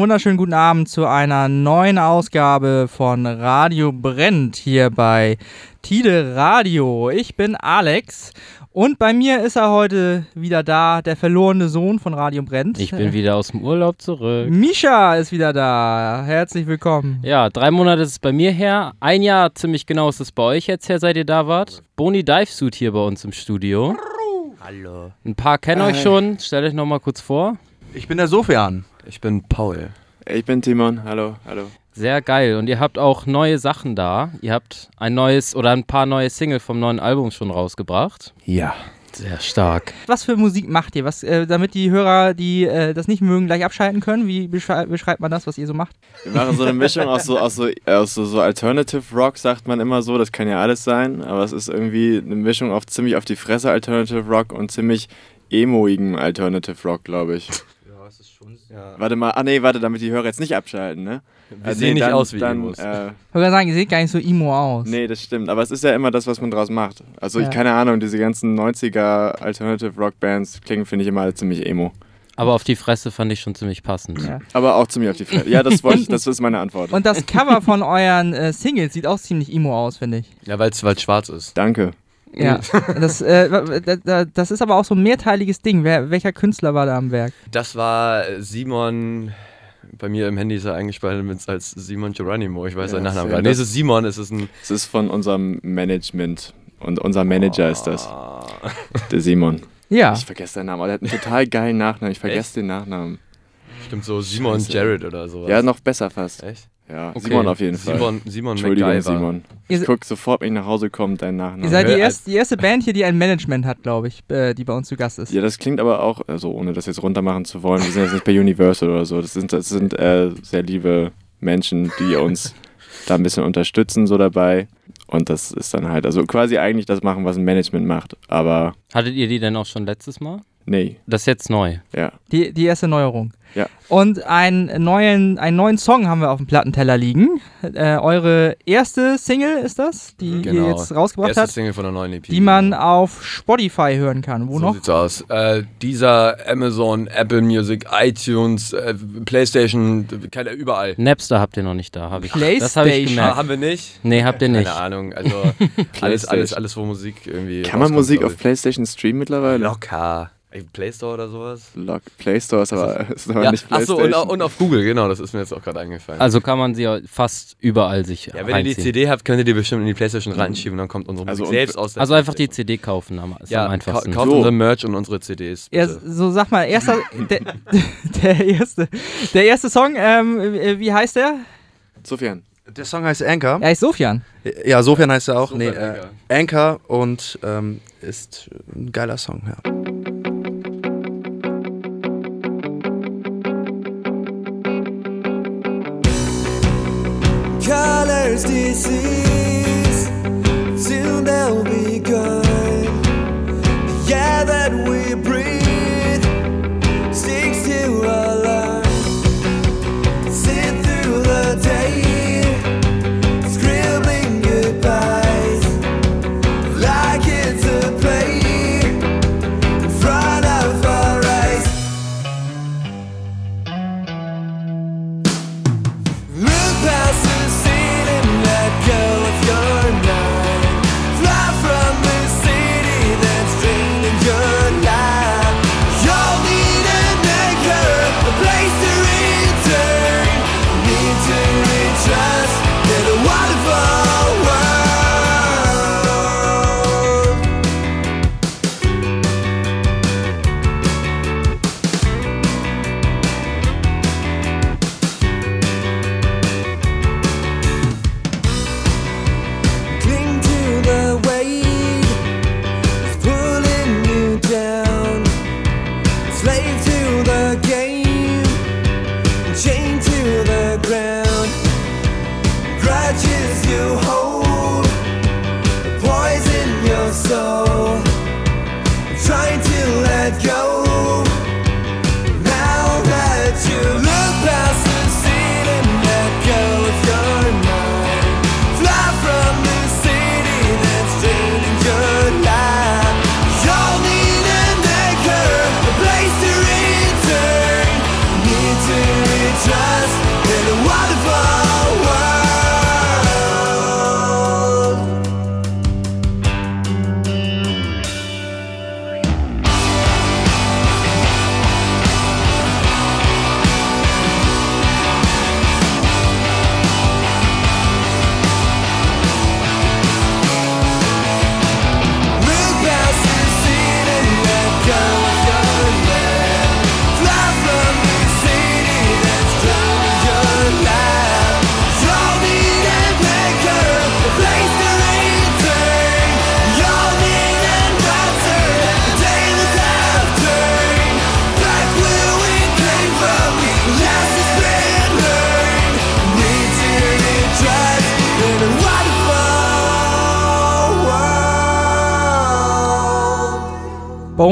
Wunderschönen guten Abend zu einer neuen Ausgabe von Radio Brennt hier bei Tide Radio. Ich bin Alex und bei mir ist er heute wieder da, der verlorene Sohn von Radio Brennt. Ich bin wieder aus dem Urlaub zurück. Misha ist wieder da. Herzlich willkommen. Ja, drei Monate ist es bei mir her. Ein Jahr ziemlich genau ist es bei euch jetzt her, seit ihr da wart. Boni Dive Suit hier bei uns im Studio. Hallo. Ein paar kennen euch schon. Stellt euch nochmal kurz vor. Ich bin der Sofian. Ich bin Paul. Ich bin Timon, hallo, hallo. Sehr geil. Und ihr habt auch neue Sachen da. Ihr habt ein neues oder ein paar neue Single vom neuen Album schon rausgebracht. Ja. Sehr stark. Was für Musik macht ihr? Was, äh, damit die Hörer, die äh, das nicht mögen, gleich abschalten können? Wie beschrei beschreibt man das, was ihr so macht? Wir machen so eine Mischung aus so, aus so, aus so, so Alternative Rock, sagt man immer so. Das kann ja alles sein, aber es ist irgendwie eine Mischung auf ziemlich auf die Fresse Alternative Rock und ziemlich emoigen Alternative Rock, glaube ich. Ja. Warte mal, ah nee, warte, damit die Hörer jetzt nicht abschalten, ne? Wir sehen nicht dann, aus wie dann, Emos. äh, Ich wollte sagen, ihr seht gar nicht so emo aus. Nee, das stimmt. Aber es ist ja immer das, was man draus macht. Also, Ja. ich keine Ahnung, diese ganzen 90er Alternative Rock Bands klingen, finde ich, immer alle ziemlich emo. Aber auf die Fresse fand ich schon ziemlich passend. Ja. Aber auch ziemlich auf die Fresse. Ja, das, wollte ich, das ist meine Antwort. Und das Cover von euren äh, Singles sieht auch ziemlich emo aus, finde ich. Ja, weil es schwarz ist. Danke. Ja, das, äh, das ist aber auch so ein mehrteiliges Ding. Wer, welcher Künstler war da am Werk? Das war Simon. Bei mir im Handy ist er eingespeichert als Simon Geronimo. Ich weiß Ja, seinen Nachnamen gar nicht. Nee, das- es ist Simon, es ist ein. Es ist von unserem Management. Und unser Manager ist das, der Simon. Ja, Ich vergesse seinen Namen, aber der hat einen total geilen Nachnamen. Ich vergesse Echt? den Nachnamen. Stimmt so, Simon Scheiße. Jared oder sowas. Ja, noch besser fast. Echt? Ja, Okay. Simon auf jeden Fall. Simon, Simon Entschuldigung, MacGyver. Simon. Ich guck sofort, wenn ich nach Hause komme, deinen Nachnamen. ihr seid die erste, die erste Band hier, die ein Management hat, glaube ich, äh, die bei uns zu Gast ist. ja, das klingt aber auch, also ohne das jetzt runtermachen zu wollen, wir sind jetzt nicht bei Universal oder so. Das sind, das sind äh, sehr liebe Menschen, die uns da ein bisschen unterstützen so dabei. Und das ist dann halt, also quasi eigentlich das machen, was ein Management macht. Aber Hattet ihr die denn auch schon letztes Mal? Nee, Das ist jetzt neu. ja. Die, die erste Neuerung. Ja. Und einen neuen, einen neuen Song haben wir auf dem Plattenteller liegen. Äh, eure erste Single ist das, die ihr Genau. jetzt rausgebracht Erste habt, Single von der neuen EP. die man auf Spotify hören kann. Wo so noch? sieht's aus. Äh, dieser Amazon, Apple Music, iTunes, äh, PlayStation, keine, überall. Napster habt ihr noch nicht da, habe ich. Das habe ich PlayStation. Ah, gemerkt. haben wir nicht? Nee, habt ihr nicht. Keine Ahnung. Also alles, alles, alles, wo Musik irgendwie. Kann man Musik auf PlayStation streamen mittlerweile? Locker. Play Store oder sowas? Lock. Play Store ist aber, ist aber Ja, nicht achso, PlayStation. und, und auf Google, genau, das ist mir jetzt auch gerade eingefallen. Also kann man sie ja fast überall sich ja, wenn ihr die reinziehen. CD habt, könnt ihr die bestimmt in die Playstation reinschieben und dann kommt unsere Also Musik selbst aus der Also einfach die. CD kaufen, ist Ja, am ka einfachsten. kauft So. unsere Merch und unsere CDs. Ja, Bitte. so sag mal, erster, der, der erste, der erste Song, ähm, äh, wie heißt der? Sofian. Der Song heißt Anchor. Er ist Sofian. Ja, Sofian heißt er auch. Sofian nee, äh, Anchor. Anchor und ähm, ist ein geiler Song, ja. Wednesday.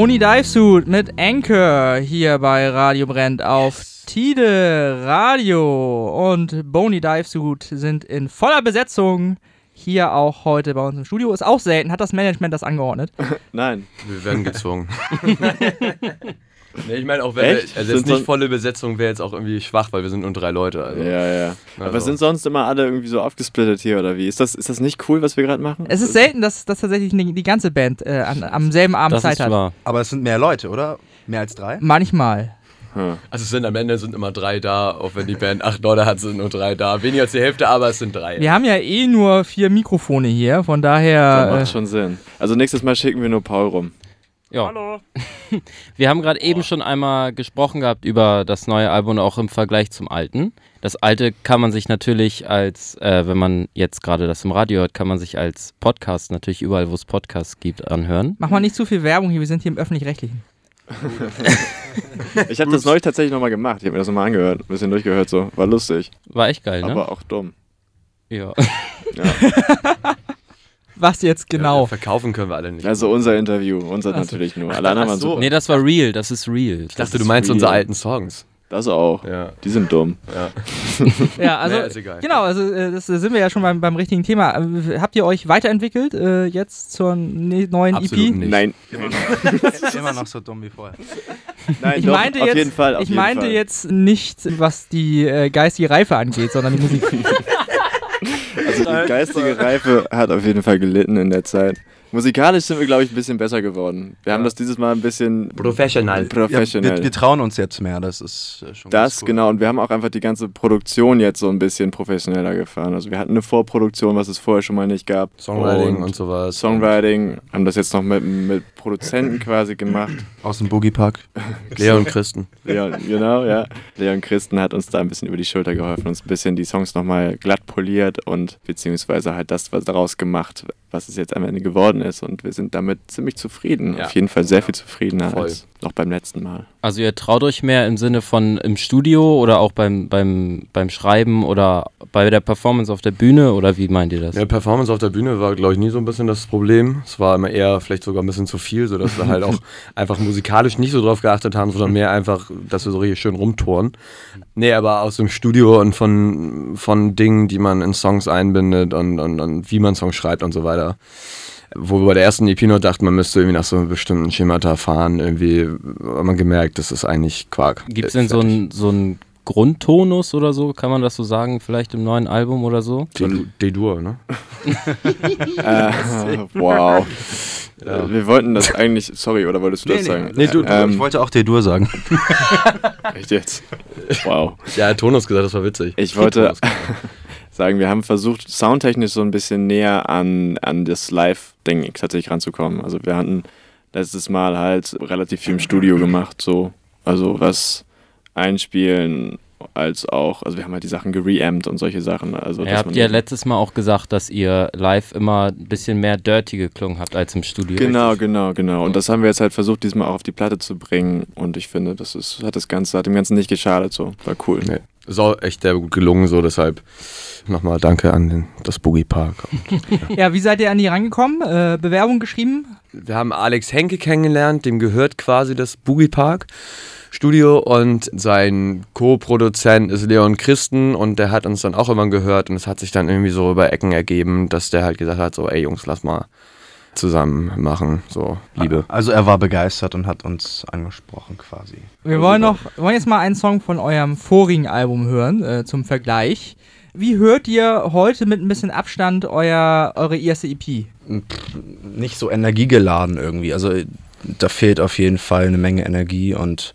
Bony Divesuit mit Anchor hier bei Radio Brennt auf Tide Radio. Und Bony Divesuit sind in voller Besetzung hier auch heute bei uns im Studio. Ist auch selten. Hat das Management das angeordnet? Nein. Wir werden gezwungen. nee, ich meine auch, wenn Echt? wir, also jetzt Sind nicht volle Besetzung wäre jetzt auch irgendwie schwach, weil wir sind nur drei Leute. Also. Ja, ja. Aber Also. sind sonst immer alle irgendwie so aufgesplittet hier oder wie? Ist das, ist das nicht cool, was wir gerade machen? Es ist selten, dass, dass tatsächlich die, die ganze Band äh, an, am selben Abend Das Zeit ist hat. wahr. Aber es sind mehr Leute, oder? Mehr als drei? Manchmal. Hm. Also es sind am Ende sind immer drei da, auch wenn die Band acht Leute hat, sind nur drei da. Weniger als die Hälfte, aber es sind drei. Wir haben ja eh nur vier Mikrofone hier, von Das daher. macht Äh, schon Sinn. Also nächstes Mal schicken wir nur Paul rum. Ja. Wir haben gerade eben schon einmal gesprochen gehabt über das neue Album auch im Vergleich zum alten. Das alte kann man sich natürlich als, äh, wenn man jetzt gerade das im Radio hört, kann man sich als Podcast natürlich überall, wo es Podcasts gibt, anhören. mach mal nicht zu viel Werbung hier, wir sind hier im Öffentlich-Rechtlichen. Ich habe das neulich tatsächlich nochmal gemacht. Ich habe mir das nochmal angehört, ein bisschen durchgehört so. War lustig, War echt geil, ne? aber auch dumm. ja. Was jetzt Ja, genau? verkaufen können wir alle nicht. Also unser Interview, unser natürlich nur. Alle anderen waren so. nee, das war real, das ist real. ich dachte, du meinst unsere alten Songs. Das auch. Ja, Die sind dumm. ja. Ja, also. Egal. Genau, also äh, das sind wir ja schon beim, beim richtigen Thema. Äh, Habt ihr euch weiterentwickelt äh, jetzt zur ne neuen Absolut EP? nicht. Nein. Immer noch so dumm wie vorher. Nein, Ich doch, meinte auf jetzt, jeden Fall. Auf ich jeden meinte Fall. jetzt nicht, was die äh, geistige Reife angeht, sondern die Musik. Also die geistige Reife hat auf jeden Fall gelitten in der Zeit. Musikalisch sind wir, glaube ich, ein bisschen besser geworden. Wir haben das dieses Mal ein bisschen Professional. Ja, professionell. wir, wir trauen uns jetzt mehr, das ist äh, schon das, cool. genau. Und wir haben auch einfach die ganze Produktion jetzt so ein bisschen professioneller gefahren. Also wir hatten eine Vorproduktion, was es vorher schon mal nicht gab. Songwriting und, sowas. Songwriting, haben das jetzt noch mit, mit Produzenten quasi gemacht. Aus dem Boogie Park. Leon Christen. Leon, genau, ja. Leon Christen hat uns da ein bisschen über die Schulter geholfen, uns ein bisschen die Songs nochmal glatt poliert und beziehungsweise halt das was daraus gemacht, was es jetzt am Ende geworden ist. Und wir sind damit ziemlich zufrieden. Ja. Auf jeden Fall sehr viel zufriedener Voll. als noch beim letzten Mal. Also ihr traut euch mehr im Sinne von im Studio oder auch beim, beim, beim Schreiben oder bei der Performance auf der Bühne oder wie meint ihr das? Ja, Performance auf der Bühne war, glaube ich, nie so ein bisschen das Problem. Es war immer eher vielleicht sogar ein bisschen zu viel, sodass wir halt auch einfach musikalisch nicht so drauf geachtet haben, sondern mehr einfach, dass wir so richtig schön rumtouren. Nee, aber aus dem Studio und von, von Dingen, die man in Songs einbindet und, und, und wie man Songs schreibt und so weiter. Wo wir bei der ersten EP nur dachten, man müsste irgendwie nach so einem bestimmten Schemata fahren, irgendwie hat man gemerkt, das ist eigentlich Quark. Gibt es Äh, denn so einen so einen Grundtonus oder so? Kann man das so sagen? Vielleicht im neuen Album oder so? D-Dur, ne? Äh, wow. Äh, wir wollten das eigentlich, sorry, oder wolltest du das sagen? Nee, du, Ähm, ich wollte auch D-Dur sagen. Echt jetzt? Wow. Ja, Tonus gesagt, das war witzig. Ich wollte sagen, wir haben versucht, soundtechnisch so ein bisschen näher an, an das Live-Ding tatsächlich ranzukommen. Also wir hatten letztes Mal halt relativ viel im Studio gemacht, so. Also was einspielen als auch, also wir haben halt die Sachen gereamt und solche Sachen. Also, Ihr dass habt ja letztes Mal auch gesagt, dass ihr live immer ein bisschen mehr dirty geklungen habt als im Studio. Genau, genau, genau. Und das haben wir jetzt halt versucht, diesmal auch auf die Platte zu bringen. Und ich finde, das ist, hat das Ganze, hat dem Ganzen nicht geschadet, so. War cool. Nee. Ist auch echt sehr gut gelungen, so deshalb nochmal danke an den, das Boogie Park. ja, wie seid ihr an die rangekommen? Äh, Bewerbung geschrieben? Wir haben Alex Henke kennengelernt, dem gehört quasi das Boogie Park Studio und sein Co-Produzent ist Leon Christen und der hat uns dann auch immer gehört und es hat sich dann irgendwie so über Ecken ergeben, dass der halt gesagt hat, so ey Jungs, lass mal zusammen machen, so Liebe. Also er war begeistert und hat uns angesprochen quasi. Wir wollen noch, wir wollen jetzt mal einen Song von eurem vorigen Album hören, äh, zum Vergleich. Wie hört ihr heute mit ein bisschen Abstand euer, eure erste EP? Nicht so energiegeladen irgendwie. Also da fehlt auf jeden Fall eine Menge Energie und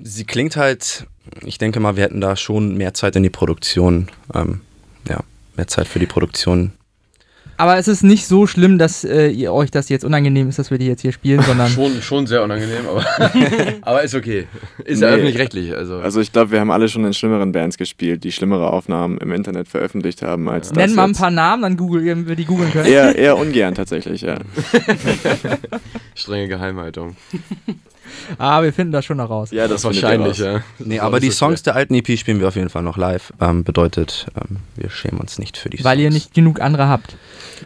sie klingt halt, ich denke mal, wir hätten da schon mehr Zeit in die Produktion, ähm, ja, mehr Zeit für die Produktion. Aber es ist nicht so schlimm, dass äh, ihr euch das jetzt unangenehm ist, dass wir die jetzt hier spielen, sondern Schon, schon sehr unangenehm, aber, aber ist okay. Ist Nee. ja öffentlich-rechtlich. Also. Also ich glaube, wir haben alle schon in schlimmeren Bands gespielt, die schlimmere Aufnahmen im Internet veröffentlicht haben als das nennt mal ein paar Namen, dann google, wenn wir die googeln können. Eher, eher ungern tatsächlich, ja. strenge Geheimhaltung. Ah, wir finden das schon noch raus. Ja, das Wahrscheinlich, ja. Nee, aber die Songs der alten EP spielen wir auf jeden Fall noch live. Ähm, bedeutet, ähm, wir schämen uns nicht für die Songs. Weil ihr nicht genug andere habt.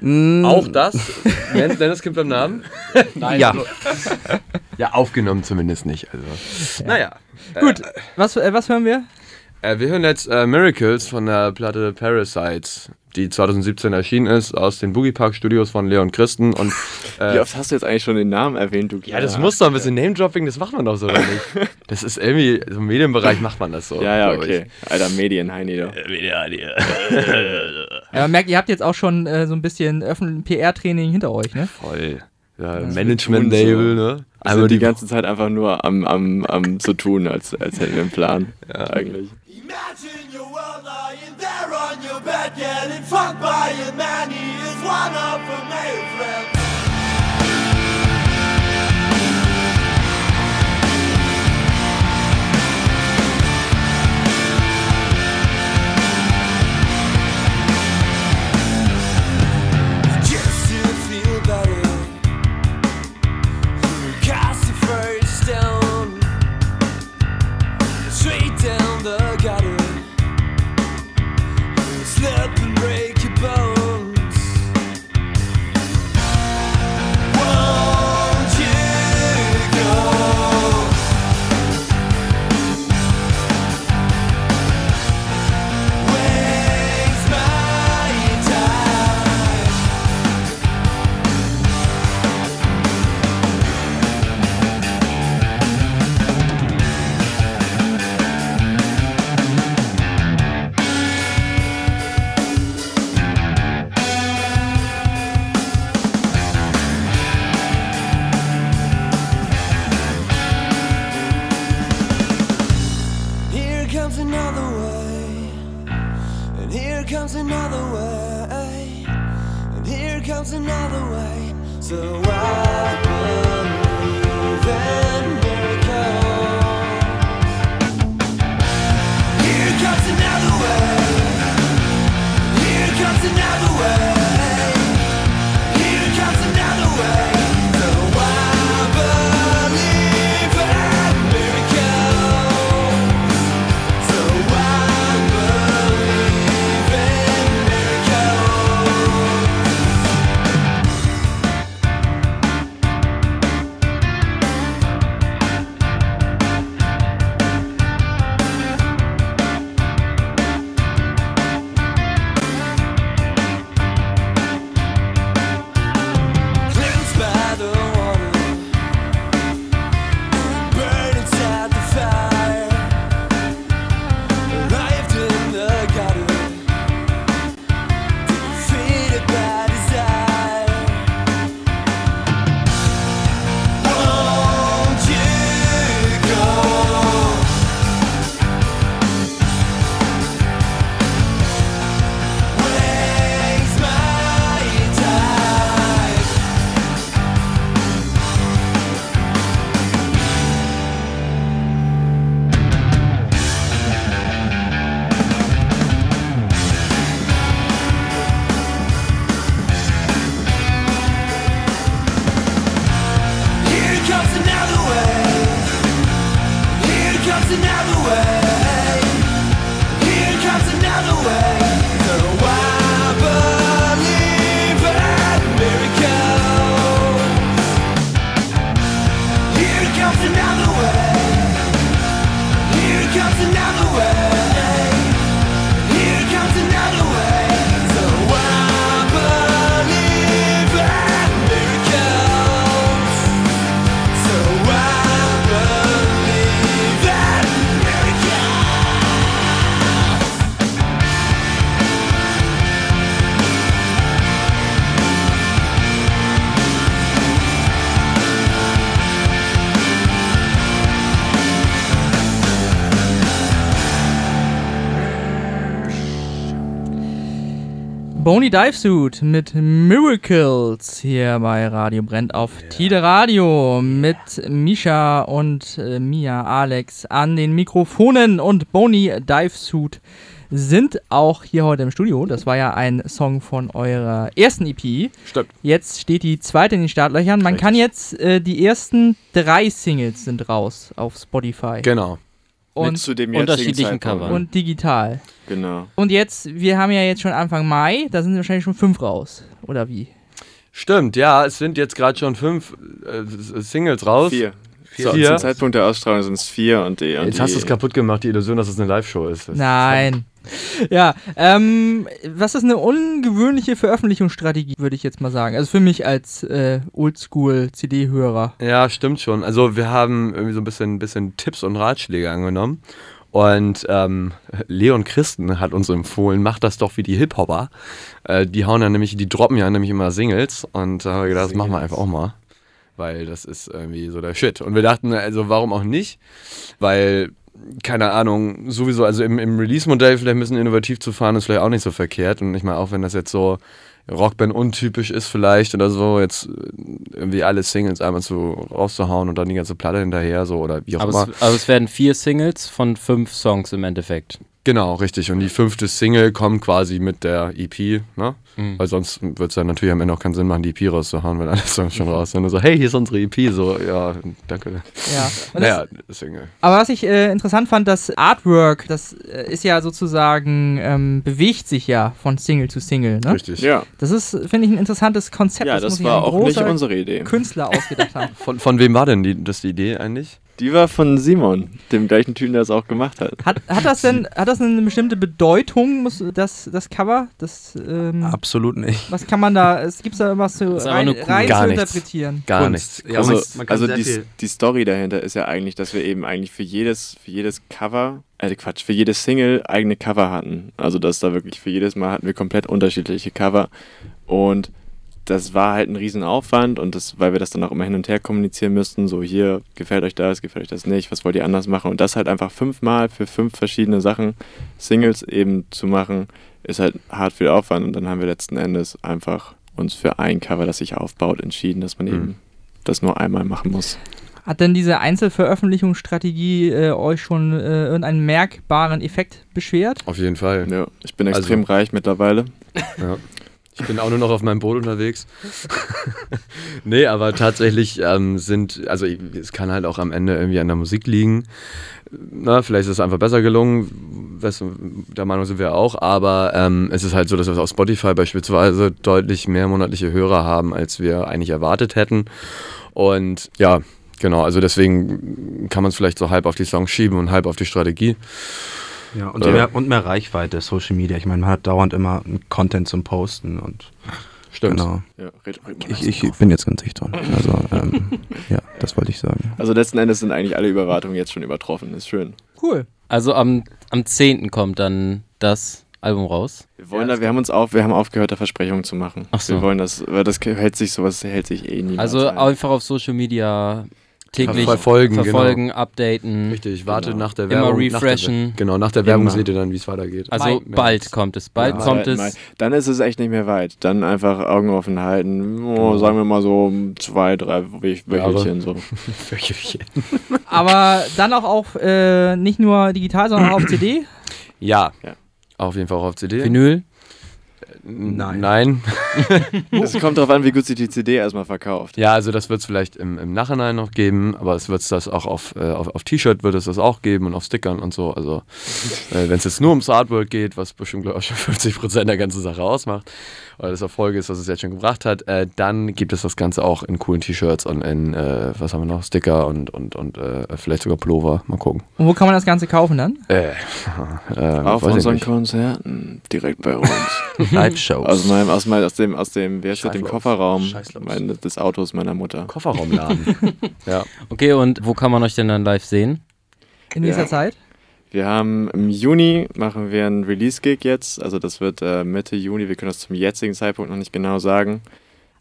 Mm, Auch das? Dennis gibt beim Namen? Ja. Ja, aufgenommen zumindest nicht. Also. Naja. Gut, was, äh, was hören wir? Äh, wir hören jetzt äh, Miracles von der Platte Parasites, die 2017 erschienen ist, aus den Boogie Park Studios von Leon Christen. Und, äh, Wie oft hast du jetzt eigentlich schon den Namen erwähnt, du ja, das muss doch ein bisschen Name-Dropping, das macht man doch so, oder nicht? Das ist irgendwie, so im Medienbereich macht man das so. Ja, ja, glaub ich. okay. Alter, Medien, Heini, doch. Ja, man merkt, ihr habt jetzt auch schon äh, so ein bisschen PR-Training hinter euch, ne? Voll. Ja, Management-Label, so. ne? Wir sind die ganze Zeit einfach nur am, am, am zu tun, als, als hätten wir einen Plan. Eigentlich. Imagine your world on your bed, getting fucked by a man. He is one of a male friends. Comes another way. So I Bony Divesuit mit Miracles hier bei Radio Brennt auf Tide Radio mit Misha und äh, Mia Alex an den Mikrofonen und Bony Divesuit sind auch hier heute im Studio. Das war ja ein Song von eurer ersten EP. Stimmt. Jetzt steht die zweite in den Startlöchern. Man kann jetzt, äh, die ersten drei Singles sind raus auf Spotify. Genau. Mit Und, zu dem unterschiedlichen Zeitpunkt. Covern. und digital. Genau. Und jetzt, wir haben ja jetzt schon Anfang Mai, da sind wahrscheinlich schon fünf raus. Oder wie? Stimmt, ja, es sind jetzt gerade schon fünf äh, Singles raus. Vier. So, Vier. Zum Zeitpunkt der Ausstrahlung sind es vier und die. Und Jetzt die, hast du es kaputt gemacht, die Illusion, dass es eine Live-Show ist. Das Nein. Ja, ähm, was ist eine ungewöhnliche Veröffentlichungsstrategie, würde ich jetzt mal sagen. Also für mich als äh, Oldschool-CD-Hörer. Ja, stimmt schon. Also wir haben irgendwie so ein bisschen, bisschen Tipps und Ratschläge angenommen. Und ähm, Leon Christen hat uns empfohlen, macht das doch wie die Hip-Hopper. Äh, die hauen ja nämlich, die droppen ja nämlich immer Singles. Und da haben wir gedacht, das machen wir einfach auch mal. Weil das ist irgendwie so der Shit. Und wir dachten, also warum auch nicht? Weil, keine Ahnung, sowieso, also im, im Release-Modell vielleicht ein bisschen innovativ zu fahren, ist vielleicht auch nicht so verkehrt. Und ich meine, auch wenn das jetzt so Rockband untypisch ist vielleicht oder so, jetzt irgendwie alle Singles einmal zu rauszuhauen und dann die ganze Platte hinterher, so oder wie auch Aber immer. es, aber es werden vier Singles von fünf Songs im Endeffekt. Genau, richtig. Und die fünfte Single kommt quasi mit der EP, ne? Mhm. Weil sonst wird es dann natürlich am Ende auch keinen Sinn machen, die EP rauszuhauen, wenn alle Songs schon raus sind. Und so, hey, hier ist unsere EP. So, ja, danke. Ja. Und Naja, das, Single. aber was ich äh, interessant fand, das Artwork, das äh, ist ja sozusagen, ähm, bewegt sich ja von Single zu Single. Ne? Richtig. Ja, Das ist, finde ich, ein interessantes Konzept. ja das, das war auch nicht unsere Idee. Künstler ausgedacht haben. Von, von wem war denn die, das die Idee eigentlich? Die war von Simon, dem gleichen Typen, der es auch gemacht hat. Hat, hat das denn hat das eine bestimmte Bedeutung, muss das, das Cover? Das, ähm, Absolut nicht. was kann man da, es gibt da was zu rein, rein Gar zu nichts. interpretieren? Gar Kunst. nichts. Ja, also also die, die Story dahinter ist ja eigentlich, dass wir eben eigentlich für jedes, für jedes Cover, äh Quatsch, für jedes Single eigene Cover hatten. Also dass da wirklich für jedes Mal hatten wir komplett unterschiedliche Cover. Und das war halt ein Riesenaufwand und das, weil wir das dann auch immer hin und her kommunizieren müssten, so hier, gefällt euch das, gefällt euch das nicht, was wollt ihr anders machen? Und das halt einfach fünfmal für fünf verschiedene Sachen, Singles eben zu machen, ist halt hart viel Aufwand und dann haben wir letzten Endes einfach uns für ein Cover, das sich aufbaut, entschieden, dass man Mhm. eben das nur einmal machen muss. Hat denn diese Einzelveröffentlichungsstrategie äh, euch schon äh, irgendeinen merkbaren Effekt beschwert? Auf jeden Fall. Ja, ich bin extrem Also- reich mittlerweile. Ja. Ich bin auch nur noch auf meinem Boot unterwegs. nee, aber tatsächlich ähm, sind, also es kann halt auch am Ende irgendwie an der Musik liegen. Na, vielleicht ist es einfach besser gelungen, der Meinung sind wir auch, aber ähm, es ist halt so, dass wir auf Spotify beispielsweise deutlich mehr monatliche Hörer haben, als wir eigentlich erwartet hätten. Und ja, genau, also deswegen kann man es vielleicht so halb auf die Songs schieben und halb auf die Strategie. Ja, und, Äh. mehr, und mehr Reichweite, Social Media. Ich meine, man hat dauernd immer Content zum Posten und Stimmt. genau. Ja, red, red Ich, ich bin jetzt ganz dicht dran. Also, ähm, ja, das wollte ich sagen. also letzten Endes sind eigentlich alle Überwartungen jetzt schon übertroffen. Ist schön. Cool. Also am, am 10. kommt dann das Album raus. Wir wollen da, wir haben uns auf, wir haben aufgehört, da Versprechungen zu machen. Ach so. Wir wollen das, weil das hält sich sowas hält sich eh niemals. Also ein. einfach auf Social Media täglich Verfolgen, genau. verfolgen updaten. Richtig, warte Genau. nach der Immer Werbung. nach der- refreshen. genau, nach der Werbung Immer. seht ihr dann, wie es weitergeht. Also Mai. bald kommt es, bald Ja. kommt Mai- es. Mai. Dann ist es echt nicht mehr weit. Dann einfach Augen offen halten. Oh, sagen wir mal so zwei, drei Wö- Wöchelchen so. Wöchelchen. Aber dann auch auf, äh, nicht nur digital, sondern auch auf CD. Ja. Ja. Auf jeden Fall auch auf CD. Vinyl. Nein. Nein. Nein. Es kommt darauf an, wie gut sich die CD erstmal verkauft. Ja, also das wird es vielleicht im, im Nachhinein noch geben, aber es wird es das auch auf, äh, auf, auf T-Shirt wird es das auch geben und auf Stickern und so. Also äh, wenn es jetzt nur ums Artwork geht, was bestimmt glaube ich auch schon 50% der ganzen Sache ausmacht, oder das Erfolg ist, was es jetzt schon gebracht hat, äh, dann gibt es das Ganze auch in coolen T-Shirts und in, äh, was haben wir noch, Sticker und, und, und äh, vielleicht sogar Pullover. Mal gucken. Und wo kann man das Ganze kaufen dann? Äh, äh, Auf unseren. Konzerten, direkt bei uns. Live-Shows. aus meinem, aus meinem, aus dem, aus dem, wer steht, dem. Kofferraum Scheißlos. mein, des Autos meiner Mutter. Kofferraumladen. ja. Okay, und wo kann man euch denn dann live sehen? In nächster Ja. Zeit? Wir haben im Juni machen wir einen Release-Gig jetzt. Also das wird äh, Mitte Juni. Wir können das zum jetzigen Zeitpunkt noch nicht genau sagen.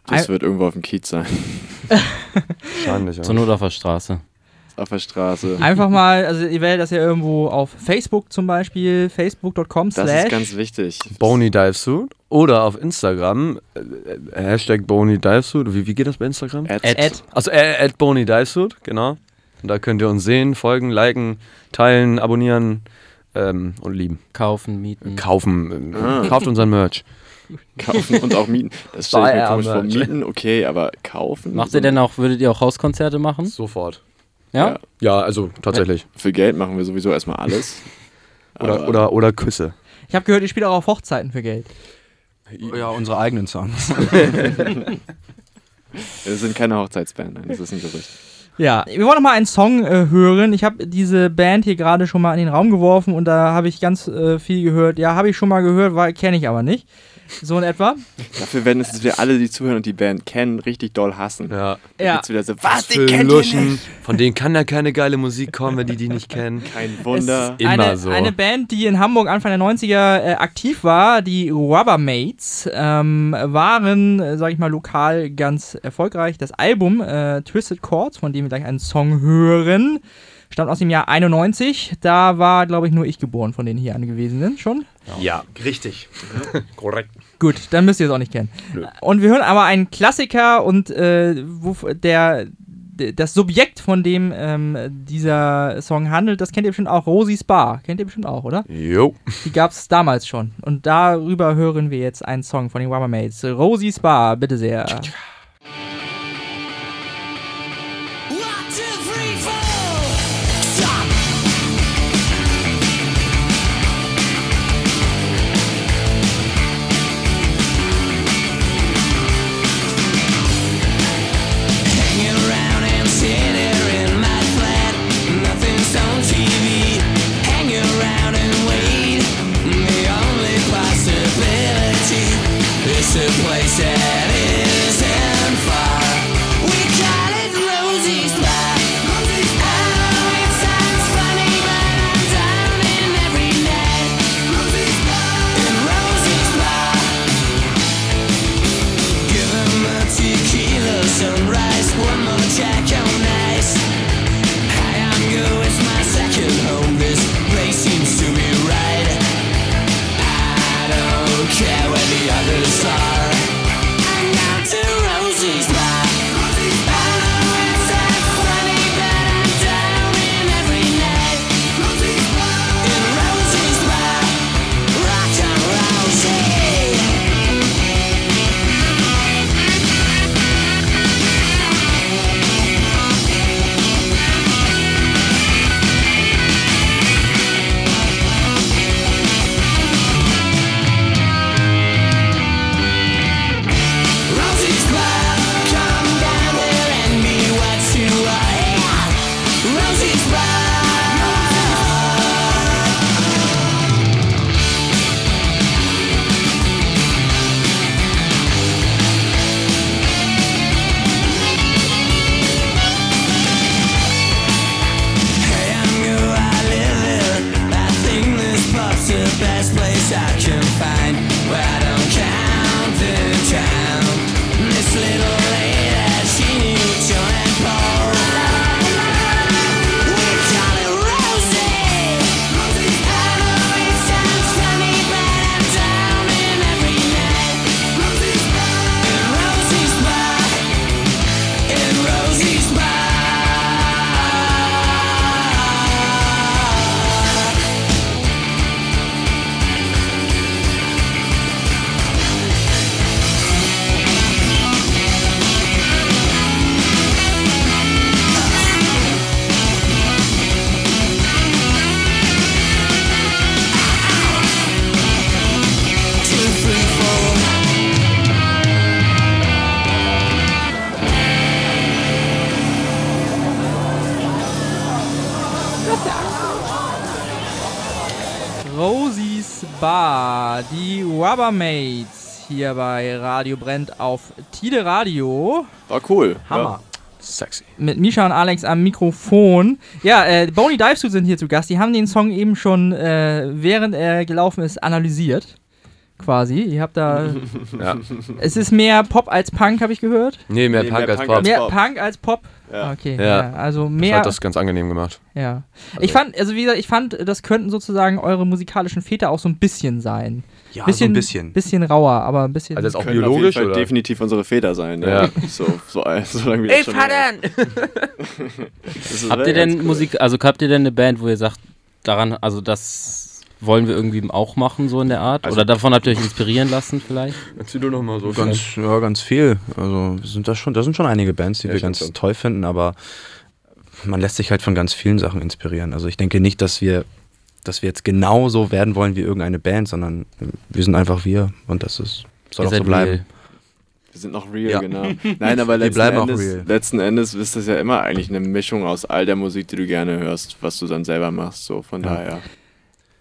Das Ein- wird irgendwo auf dem Kiez sein. Wahrscheinlich. Zur. Not auf der Straße. Auf der Straße. Einfach mal, also ihr werdet das ja irgendwo auf Facebook zum Beispiel, facebook.com Das slash. ist ganz wichtig. Bony Dive Suit oder auf Instagram äh, äh, Hashtag Bony Dive Suit. Wie, wie geht das bei Instagram? Ad. Ad. Also äh, at Bony Dive Suit, genau. Und da könnt ihr uns sehen, folgen, liken, teilen, abonnieren, ähm, und lieben. Kaufen, mieten. Kaufen, äh, Ah. kauft unseren Merch. Kaufen und auch mieten. Das stelle ich mir komisch vor. Mieten, okay, aber kaufen? Macht So- ihr denn auch, würdet ihr auch Hauskonzerte machen? Sofort. Ja? Ja. Also tatsächlich. Für Geld machen wir sowieso erstmal alles. Oder, oder, oder Küsse. Ich habe gehört, ihr spielt auch auf Hochzeiten für Geld. Ja, unsere eigenen Songs. Wir sind keine Hochzeitsband, nein, das ist ein Gerücht. Ja, wir wollen noch mal einen Song äh, hören. Ich habe diese Band hier gerade schon mal in den Raum geworfen und da habe ich ganz äh, viel gehört. Ja, habe ich schon mal gehört, kenne ich aber nicht. So in etwa. Dafür werden es jetzt wieder alle, die zuhören und die Band kennen, richtig doll hassen. Ja. Da Ja. wieder so, was, die Für kennt Luschen. nicht? Von denen kann ja keine geile Musik kommen, wenn die die nicht kennen. Kein Wunder. Immer eine, so. eine Band, die in Hamburg Anfang der 90er äh, aktiv war, die Rubbermates, ähm, waren, äh, sag ich mal, lokal ganz erfolgreich. Das Album äh, Twisted Chords, von dem wir gleich einen Song hören, stammt aus dem Jahr 91. Da war, glaube ich, nur ich geboren von den hier Anwesenden schon. Ja. Richtig. Korrekt. Gut, dann müsst ihr es auch nicht kennen. Und wir hören aber einen Klassiker und äh, wo, der, das Subjekt, von dem ähm, dieser Song handelt, das kennt ihr bestimmt auch. Rosie's Bar. Kennt ihr bestimmt auch, oder? Jo. Die gab es damals schon. Und darüber hören wir jetzt einen Song von den Rubbermates. Rosie's Bar, bitte sehr. Die Rubbermates hier bei Radio Brennt auf Tide Radio. War cool. Hammer. Sexy. Mit Misha und Alex am Mikrofon. Ja, äh, Bony Divesuit sind hier zu Gast. Die haben den Song eben schon, äh, während er gelaufen ist, analysiert. Quasi. Ihr habt da. Ja. es ist mehr Pop als Punk, habe ich gehört. Nee, mehr Nee, Punk mehr als Punk Pop. als- Mehr Pop. Punk als Pop. Ja. Okay. Ja. Ja. also Das mehr. hat das ganz angenehm gemacht. ja. Ich fand, also wie gesagt, ich fand, das könnten sozusagen eure musikalischen Väter auch so ein bisschen sein. Ja, bisschen, so ein bisschen. Bisschen rauer, aber ein bisschen. Also das ist auch auf biologisch, Fall oder? definitiv unsere Väter sein. Ja. Ja. So, so, so lange wie das. Das ist Habt ihr denn cool. Musik, also habt ihr denn eine Band, wo ihr sagt, daran, also das wollen wir irgendwie auch machen, so in der Art? Also- Oder davon habt ihr euch inspirieren lassen vielleicht? Erzähl du noch mal so. Ganz, ja, ganz viel. Also sind da schon, da sind schon einige Bands, die Ja, wir ganz schon. toll finden, aber man lässt sich halt von ganz vielen Sachen inspirieren. Also ich denke nicht, dass wir, dass wir jetzt genauso werden wollen wie irgendeine Band, sondern wir sind einfach wir und das ist soll Ihr auch so bleiben. real. Wir sind noch real, Ja. genau. Nein, aber Wir letzten, bleiben auch Endes, real. letzten Endes ist das ja immer eigentlich eine Mischung aus all der Musik, die du gerne hörst, was du dann selber machst. So, von Ja. daher.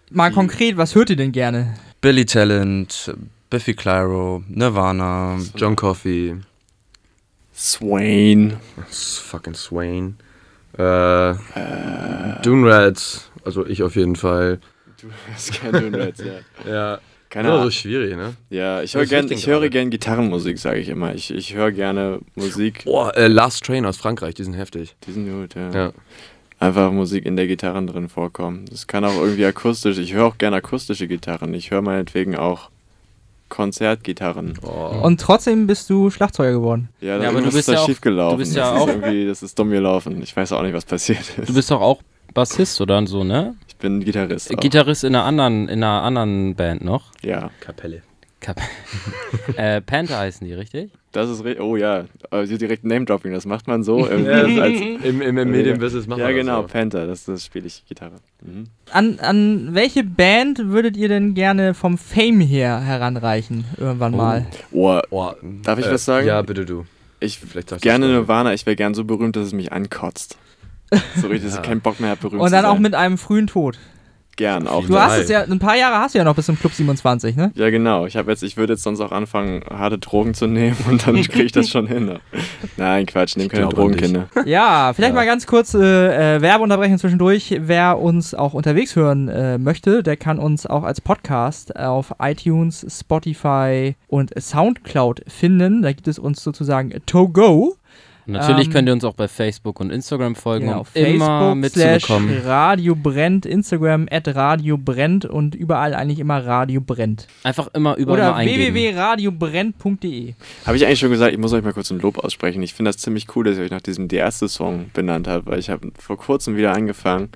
Mal konkret, was hört ihr denn gerne? Billy Talent, Biffy Clyro, Nirvana, John Coffey, Swain. Fucking Swain, äh, Dune Rats, also ich auf jeden Fall. Du hast keine Donuts, ja. Ja, Keine immer so Ahnung. schwierig, ne? Ja, ich ist gern, ich höre gern Gitarrenmusik, sage ich immer. Ich, ich höre gerne Musik. Boah, äh, Last Train aus Frankreich, die sind heftig. Die sind gut, ja. Ja. Einfach Musik in der Gitarren drin vorkommen. Das kann auch irgendwie akustisch. Ich höre auch gerne akustische Gitarren. Ich höre meinetwegen auch Konzertgitarren. Oh. Und trotzdem bist du Schlagzeuger geworden. Ja, Ja, aber du bist ja auch- schief gelaufen. du bist ja das auch- Ist irgendwie, das ist dumm gelaufen. Ich weiß auch nicht, was passiert ist. Du bist doch auch Bassist oder so, ne? ich bin Gitarrist. Auch. Gitarrist in einer anderen, in einer anderen Band noch. ja, Kapelle. Kap äh, Panther heißen die, richtig? das ist richtig. Oh ja, also direkt Name-Dropping, das macht man so. das als, Im, im, im Medienbusiness machen ja, wir das genau, so. Panther, das, das spiele ich Gitarre. Mhm. An, an welche Band würdet ihr denn gerne vom Fame her heranreichen? Irgendwann mal. Oh, Oh, Darf ich äh, was sagen? Ja, bitte du. ich Vielleicht gerne. Nirvana, ich wäre gern so berühmt, dass es mich ankotzt. So richtig, dass ich Ja. keinen Bock mehr habe, berühmt Und dann auch mit einem frühen Tod. Gern, auch Du das. hast es ja, ein paar Jahre hast du ja noch bis zum Club 27, ne? Ja, genau. Ich habe jetzt, ich würde jetzt sonst auch anfangen, harte Drogen zu nehmen und dann kriege ich das schon hin. ne? Nein, Quatsch, nehm keine glaube an Drogen, dich. Kinder. Ja, vielleicht Ja. mal ganz kurz äh, äh, Werbeunterbrechung zwischendurch. Wer uns auch unterwegs hören äh, möchte, der kann uns auch als Podcast auf iTunes, Spotify und Soundcloud finden. Da gibt es uns sozusagen to go. Und natürlich Ähm, könnt ihr uns auch bei Facebook und Instagram folgen, Genau, um immer Facebook slash mitzubekommen. Radio brennt, Instagram at Radio brennt und überall eigentlich immer Radio brennt. Einfach immer überall Oder www.radiobrennt.de. Habe ich eigentlich schon gesagt, ich muss euch mal kurz ein Lob aussprechen. Ich finde das ziemlich cool, dass ihr euch nach diesem Die Ärzte-Song benannt habt, weil ich habe vor kurzem wieder angefangen,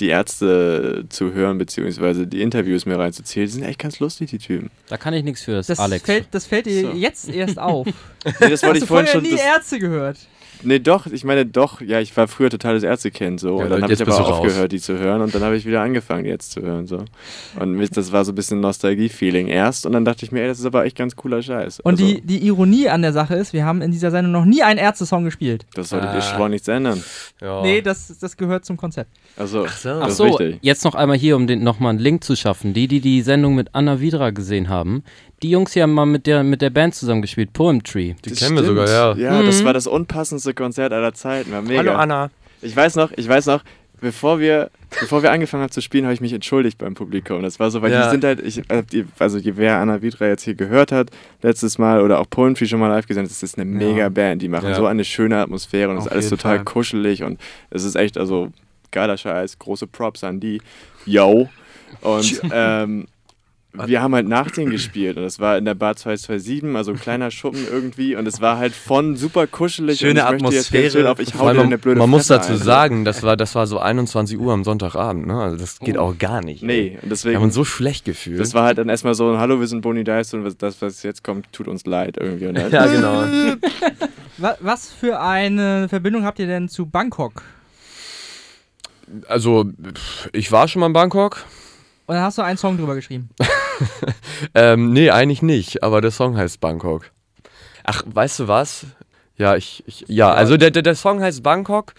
die Ärzte zu hören, beziehungsweise die Interviews mir reinzuziehen. Die sind echt ganz lustig, die Typen. Da kann ich nichts für, das, Das ist Alex. fällt, das fällt dir So. jetzt erst auf. Nee, das wollte Hast ich du vorhin vorher schon. nie Das, Ärzte gehört? Nee, doch, ich meine doch, ja, ich war früher totales Ärztekind so. Ja, und dann habe jetzt ich aber raus. aufgehört, die zu hören und dann habe ich wieder angefangen, die jetzt zu hören. So. Und das war so ein bisschen Nostalgie-Feeling erst und dann dachte ich mir, ey, das ist aber echt ganz cooler Scheiß. Und also, die, die Ironie an der Sache ist, wir haben in dieser Sendung noch nie einen Ärzte-Song gespielt. Das solltet Ah. ihr schleunigst ändern. Ja. Nee, das, das gehört zum Konzept. Also, so. das Ach ist so, jetzt noch einmal hier, um den nochmal einen Link zu schaffen. Die, die die Sendung mit Anna Vidra gesehen haben, die Jungs hier haben mal mit der, mit der Band zusammengespielt, Poem Tree. die Das kennen wir stimmt. sogar, ja. Ja, das Mhm. war das unpassendste Konzert aller Zeiten. War mega. Hallo Anna. Ich weiß noch, ich weiß noch, bevor wir, bevor wir angefangen haben zu spielen, habe ich mich entschuldigt beim Publikum. Das war so, weil Ja. die sind halt, ich, äh, also je- wer Anna Vidra jetzt hier gehört hat, letztes Mal oder auch Poetry schon mal live gesehen hat, das ist eine mega Band. Die machen Ja. so eine schöne Atmosphäre und es ist alles total Fall. kuschelig und es ist echt, also geiler Scheiß, große Props an die. Yo. Und ähm, wir haben halt nach denen gespielt und das war in der Bar 227, also ein kleiner Schuppen irgendwie und es war halt von super kuschelig Schöne Atmosphäre. auf ich hau dir eine blöde man muss Fresse dazu ein. sagen, das war, das war so 21 Uhr am Sonntagabend, ne? Also das geht auch gar nicht. Nee, und Wir deswegen haben uns so schlecht gefühlt. Das war halt dann erstmal so ein Hallo, wir sind Bonnie Dice und das, was jetzt kommt, tut uns leid irgendwie. Und dann, ja, genau. Wa- Was für eine Verbindung habt ihr denn zu Bangkok? Also, ich war schon mal in Bangkok. Und dann hast du einen Song drüber geschrieben. Ähm, nee, eigentlich nicht, aber der Song heißt Bangkok. Ach, weißt du was? Ja, ich, ich ja, also der, der, der Song heißt Bangkok,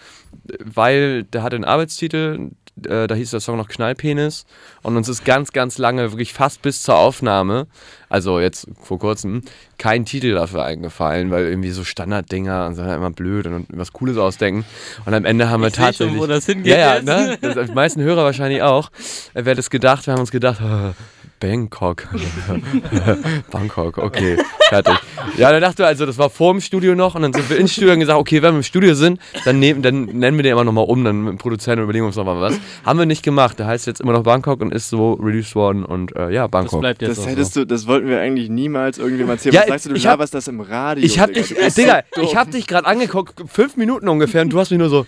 weil der hat einen Arbeitstitel, äh, da hieß der Song noch Knallpenis und uns ist ganz, ganz lange, wirklich fast bis zur Aufnahme, also jetzt vor kurzem, kein Titel dafür eingefallen, weil irgendwie so Standarddinger und so halt immer blöd und was Cooles ausdenken und am Ende haben wir Ich seh schon, tatsächlich... wo das hingeht ja, ja, ne? Das, die meisten Hörer wahrscheinlich auch. Äh, Wer das gedacht? Wir haben uns gedacht, Bangkok. Bangkok, okay, fertig. Ja, dann dachte ich, also das war vor dem Studio noch und dann sind wir ins Studio und gesagt, okay, wenn wir im Studio sind, dann, nehmen, dann nennen wir den immer nochmal um, dann mit dem Produzenten und überlegen wir uns nochmal was. Haben wir nicht gemacht. Der heißt jetzt immer noch Bangkok und ist so released worden und äh, ja, Das Bangkok. bleibt jetzt das auch hättest so. du, das wollten wir eigentlich niemals irgendjemand erzählen. Ja, was sagst du, du ich hab- laberst das im Radio. Ich hab Digga. dich, äh, Digga, dumm. ich hab dich gerade angeguckt, fünf Minuten ungefähr und du hast mich nur so,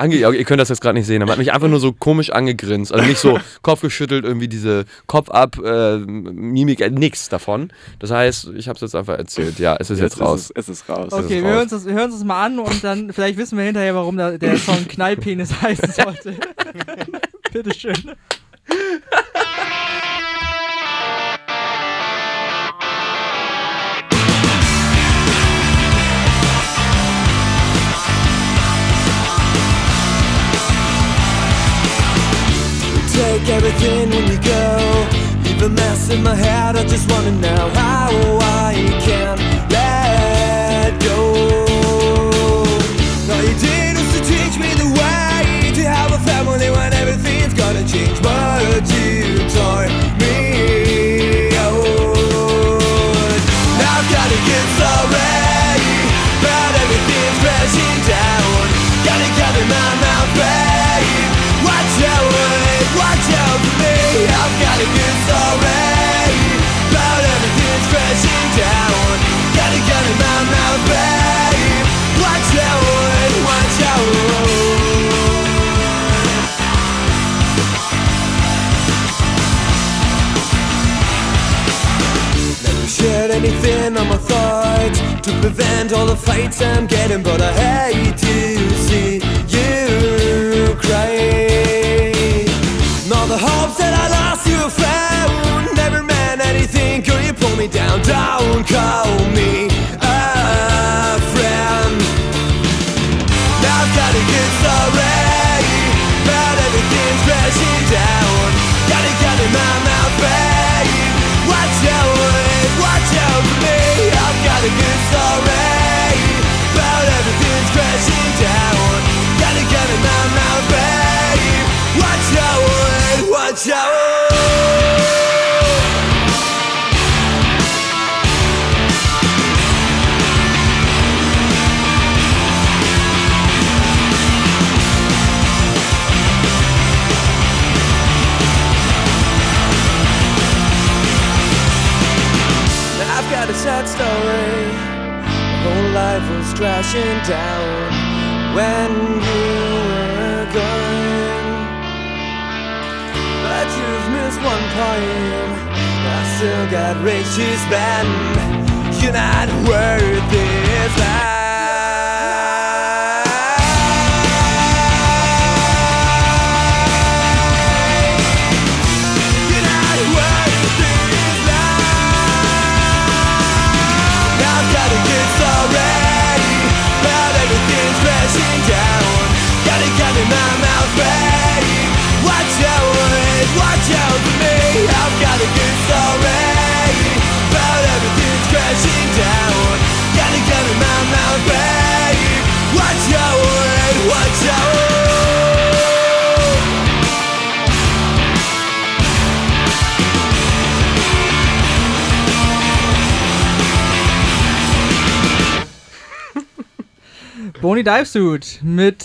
ange ja, ihr könnt das jetzt gerade nicht sehen, aber hat mich einfach nur so komisch angegrinst. Also nicht so Kopf geschüttelt, irgendwie diese Kopf ab, äh, Mimik, äh, nix davon. Das heißt, ich habe es jetzt einfach erzählt. Ja, es ist jetzt, raus. Ist es, es ist raus. Okay. Ist wir raus. hören uns, das, wir hören uns das mal an und dann vielleicht wissen wir hinterher, warum der Song Knallpenis heißen sollte. Bitteschön. Take everything when you go. Leave a mess in my head. I just wanna know how I can let go. All you did was to teach me the way to have a family when everything's gonna change. But you to prevent all the fights I'm getting, but I hate to see you cry. All the hopes that I lost you found never meant anything. Could you pull me down? Don't call me a friend. Now I've gotta get sorry, but everything's crashing down. Gotta cut in my mouth, babe. Crashing down when you were gone. But you've missed one point. I still got to spend. You're not worth this Boni Divesuit mit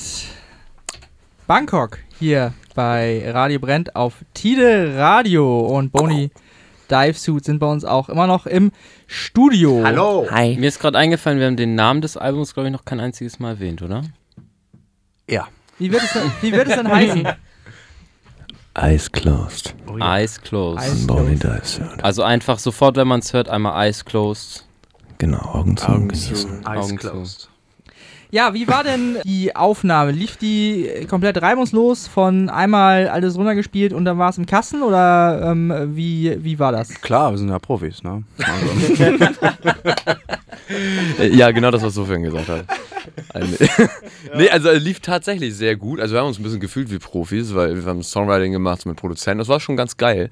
Bangkok hier bei Radio Brennt auf Tide Radio und Boni Divesuit sind bei uns auch immer noch im Studio. Hallo. Hi. Mir ist gerade eingefallen, wir haben den Namen des Albums, glaube ich, noch kein einziges Mal erwähnt, oder? Ja. Wie wird es denn, wie wird es denn heißen? Eyes closed. Eyes Closed. Eyes closed. Dives. ja. Also einfach sofort, wenn man es hört, einmal Eyes Closed. Genau, Augen zu. Augen genießen. zu. Augen Eyes zu. Ja, wie war denn die Aufnahme? Lief die komplett reibungslos von einmal alles runtergespielt und dann war es im Kasten oder ähm, wie, wie war das? Klar, wir sind ja Profis, ne? Also, Äh, Ja, genau das, was Sofian gesagt hat. Ein- nee, also es lief tatsächlich sehr gut. Also wir haben uns ein bisschen gefühlt wie Profis, weil wir haben Songwriting gemacht mit Produzenten. Das war schon ganz geil.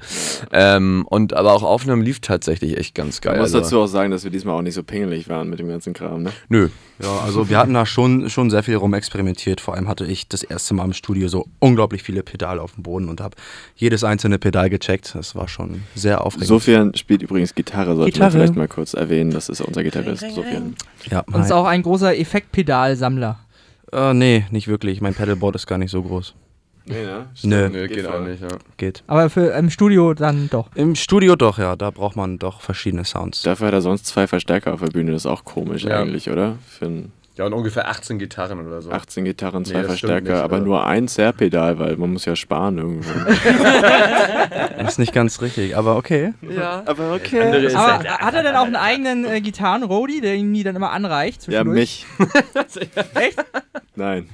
Ähm, und aber auch Aufnahmen lief tatsächlich echt ganz geil. Man muss also, dazu auch sagen, dass wir diesmal auch nicht so pingelig waren mit dem ganzen Kram. Ne? Nö. ja, also wir hatten da schon, schon sehr viel rumexperimentiert. Vor allem hatte ich das erste Mal im Studio so unglaublich viele Pedale auf dem Boden und habe jedes einzelne Pedal gecheckt. Das war schon sehr aufregend. Sofian spielt übrigens Gitarre, sollte Gitarre. man vielleicht mal kurz erwähnen. Das ist unser Gitarrist, Sofian. ja, Und ist auch ein großer Effektpedalsammler. äh, nee, nicht wirklich. Mein Pedalboard ist gar nicht so groß. Nee, ne? Nö, Nö, geht auch nicht, ja. geht. Aber für im Studio dann doch. Im Studio doch, ja. Da braucht man doch verschiedene Sounds. Dafür hat er sonst zwei Verstärker auf der Bühne. Das ist auch komisch Ja. eigentlich, oder? Für einen Ja, und ungefähr 18 Gitarren oder so. 18 Gitarren, zwei Nee, Verstärker, nicht, aber aber- nur ein Zerrpedal, weil man muss ja sparen irgendwo. Das ist nicht ganz richtig, aber okay. Ja. aber okay. Aber hat er denn auch einen eigenen äh, Gitarren-Roadie, der ihm die dann immer anreicht? Ja, mich. Echt? Nein.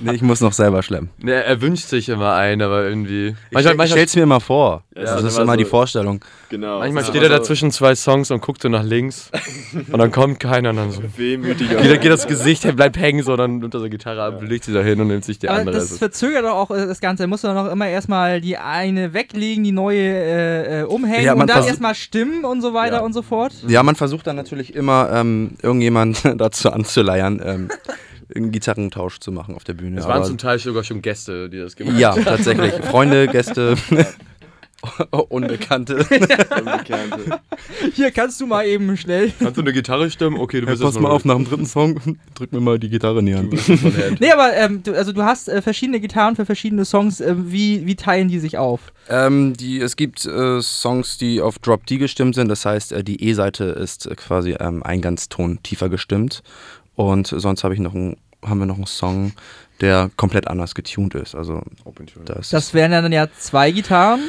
Nee, ich muss noch selber schleppen. ne, er wünscht sich immer einen, aber irgendwie. Ich, stell, ich stell's mir immer vor. Ja, das ist ist immer immer die so- Vorstellung. Genau. Manchmal steht er da zwischen zwei Songs und guckt so nach links. und dann kommt keiner und dann so. so Wehmütig. Geht, geht das Gesicht, er bleibt hängen, so dann nimmt er seine Gitarre ab, legt sie da hin und nimmt sich die Aber andere. das verzögert doch auch äh, das Ganze. Er muss doch noch immer erstmal die eine weglegen, die neue äh, äh, umhängen Ja, und dann erstmal stimmen und so weiter Ja. und so fort. Ja, man versucht dann natürlich immer, ähm, irgendjemand dazu anzuleiern, ähm, einen Gitarrentausch zu machen auf der Bühne. Es waren Aber- zum Teil sogar schon Gäste, die das gemacht ja, tatsächlich. Freunde, Gäste, Unbekannte. Unbekannte. Hier kannst du mal eben schnell. Kannst du eine Gitarre stimmen? Okay, du Hey, bist pass jetzt mal auf, nach dem dritten Song drück mir mal die Gitarre die Hand. Nee, aber ähm, du, also du hast äh, verschiedene Gitarren für verschiedene Songs. Äh, wie, wie teilen die sich auf? Ähm, die, es gibt äh, Songs, die auf Drop D gestimmt sind. Das heißt, äh, die E-Seite ist äh, quasi ähm, ein Ganzton tiefer gestimmt. Und sonst habe ich noch einen, haben wir noch einen Song, der komplett anders getuned ist. Also das, Das wären dann ja zwei Gitarren.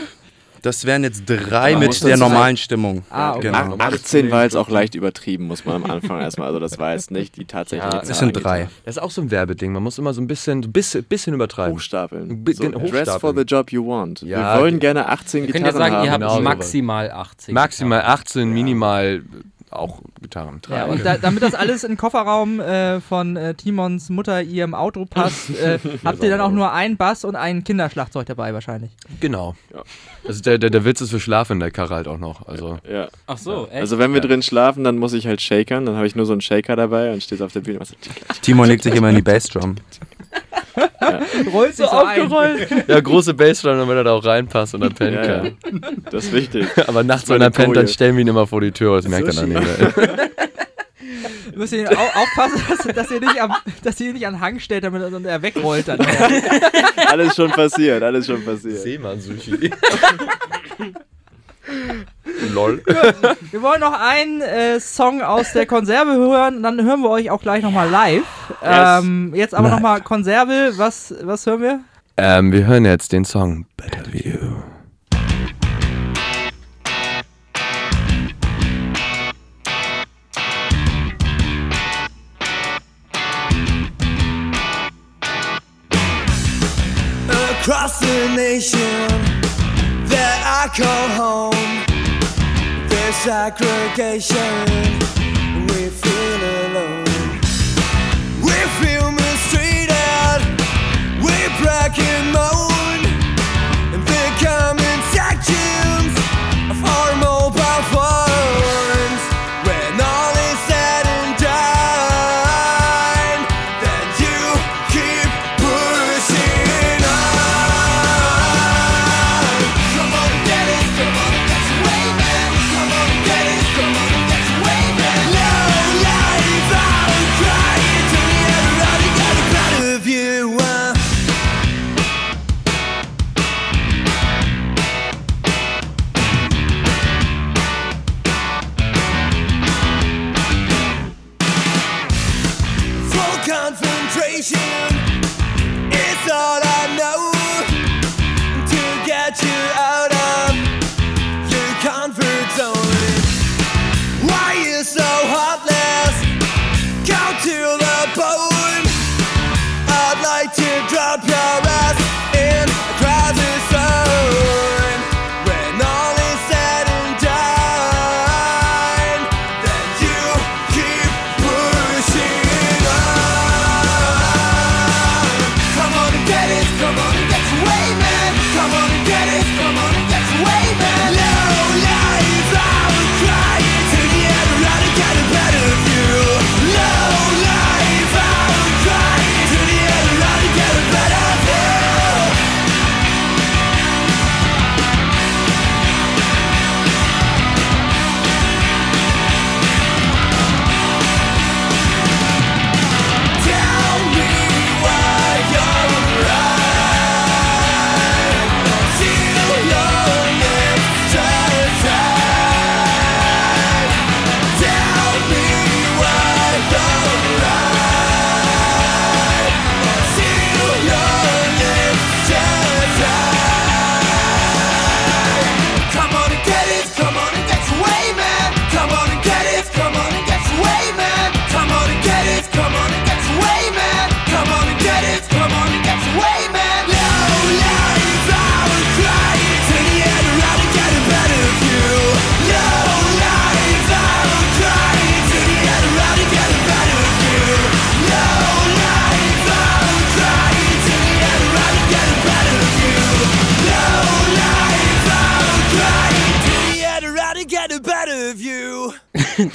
Das wären jetzt drei Man mit der normalen Stimmung. Ah, okay. Genau. 18 war jetzt auch leicht übertrieben, muss man am Anfang erstmal. Also das war jetzt nicht die tatsächliche Ja, Zahl Es sind drei. Gitarren. Das ist auch so ein Werbeding. Man muss immer so ein bisschen, bisschen, bisschen übertreiben. Hochstapeln. Bi- So, gen- Dress for hochstapeln. the job you want. Ja, Wir wollen gerne 18 Ihr könnt Gitarren ja sagen, haben. ihr habt genau maximal 80. Maximal 18, minimal auch Gitarren. Ja, und da, damit das alles in den Kofferraum äh, von äh, Timons Mutter ihrem Auto passt, äh, habt ihr dann auch nur einen Bass und ein Kinderschlagzeug dabei wahrscheinlich. Genau. Ja. Also der, der, der Witz ist, wir schlafen in der Karre halt auch noch. Also Ja. Ach so, echt? Also wenn wir Ja. drin schlafen, dann muss ich halt shakern. Dann habe ich nur so einen Shaker dabei und steht auf der Bühne. Timon legt sich immer in die Bassdrum. Rollt so aufgerollt. ja, große Bassdrum, damit er da auch reinpasst und dann pennen Ja, ja. kann. Das ist wichtig. Aber nachts, Das wenn er pennt, dann stellen wir ihn immer vor die Tür. Das merkt er dann nicht. mehr. Müsst ihr au aufpassen, dass, dass, ihr nicht am, dass ihr ihn nicht an den Hang stellt, damit er- er wegrollt dann. Alles schon passiert, alles schon passiert. Seemann-Sushi. Lol. Wir wollen noch einen äh, Song aus der Konserve hören, dann hören wir euch auch gleich nochmal live. Yes. Ähm, jetzt aber nochmal Konserve, was, was hören wir? Ähm, wir hören jetzt den Song Better View. across the nation I call home. There's segregation. We feel alone. We feel mistreated. We break and moan. And they come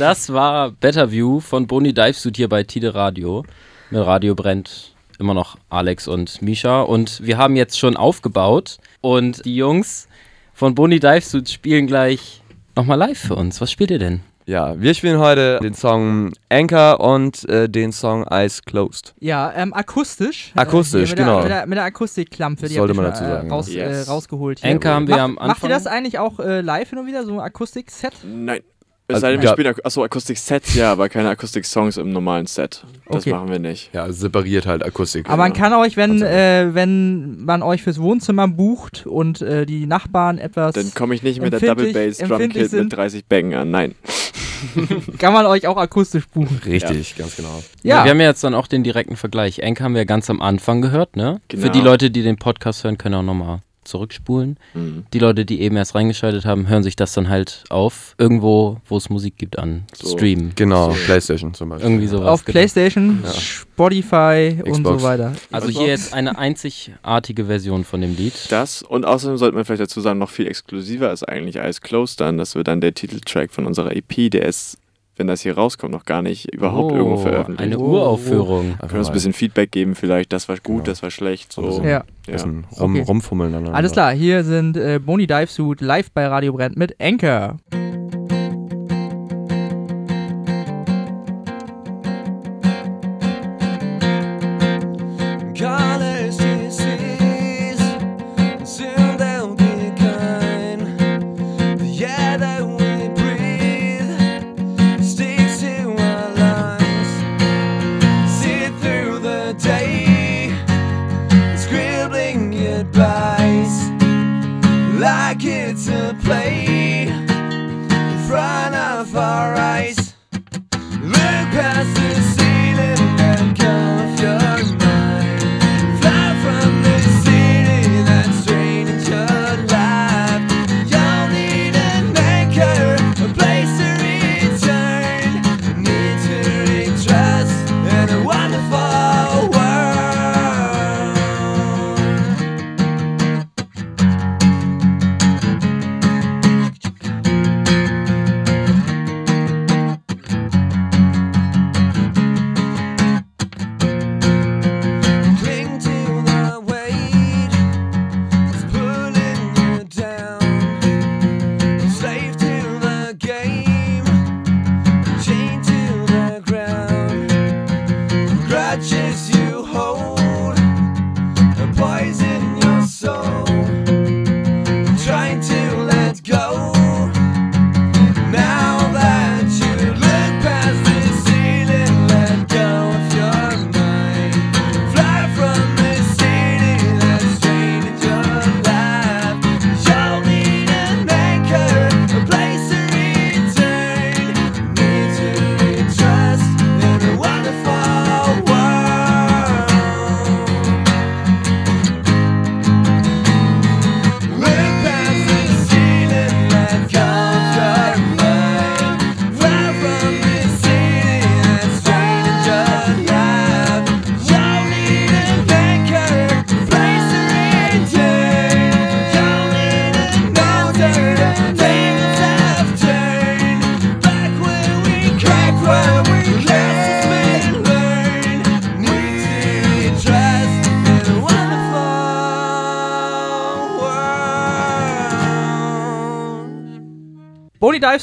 Das war Better View von Boni Divesuit hier bei Tide Radio. Mit Radio brennt immer noch Alex und Misha. Und wir haben jetzt schon aufgebaut. Und die Jungs von Boni Divesuit spielen gleich nochmal live für uns. Was spielt ihr denn? Ja, wir spielen heute den Song Anchor und äh, den Song Eyes Closed. Ja, ähm, akustisch. Akustisch, hier mit genau. Der, mit, der, mit der Akustikklampe, die sollte ihr man schon, dazu äh, sagen, raus, ja. äh, Yes. rausgeholt. Hier. Anchor haben wir Macht- am Macht ihr Anfang. das eigentlich auch äh, live hin und wieder, so ein Akustik-Set? Nein. Es Also, sei denn, wir ja. spielen achso, Akustik-Sets, ja, aber keine Akustik-Songs im normalen Set. Das Okay. machen wir nicht. Ja, separiert halt Akustik. Aber man kann euch, wenn, Also- äh, wenn man euch fürs Wohnzimmer bucht und äh, die Nachbarn etwas, Dann komme ich nicht mit der Double Bass Drum Kit sind. mit 30 Bängen an. Nein. kann man euch auch akustisch buchen. Richtig, ganz genau. Ja, Wir haben ja jetzt dann auch den direkten Vergleich. Enk haben wir ganz am Anfang gehört, ne? Genau. Für die Leute, die den Podcast hören, können auch nochmal zurückspulen. Mhm. Die Leute, die eben erst reingeschaltet haben, hören sich das dann halt auf irgendwo, wo es Musik gibt, an. So. Stream. Genau, Playstation zum Beispiel. Irgendwie sowas. auf genau. Playstation, Ja. Spotify und Xbox. so weiter. Also hier jetzt eine einzigartige Version von dem Lied. Das und außerdem sollte man vielleicht dazu sagen, noch viel exklusiver ist eigentlich Eyes Closed dann. Das wird dann der Titeltrack von unserer EP, der ist, wenn das hier rauskommt, noch gar nicht überhaupt Oh, irgendwo veröffentlicht. Eine Oh. Uraufführung. Können uns ein bisschen Feedback geben, vielleicht, das war gut, Genau. das war schlecht. So. Ein bisschen- Ja, ein bisschen rum, Okay. rumfummeln. alles klar. Hier sind äh, Boni Dive Suit live bei Radio Brennt mit Anchor.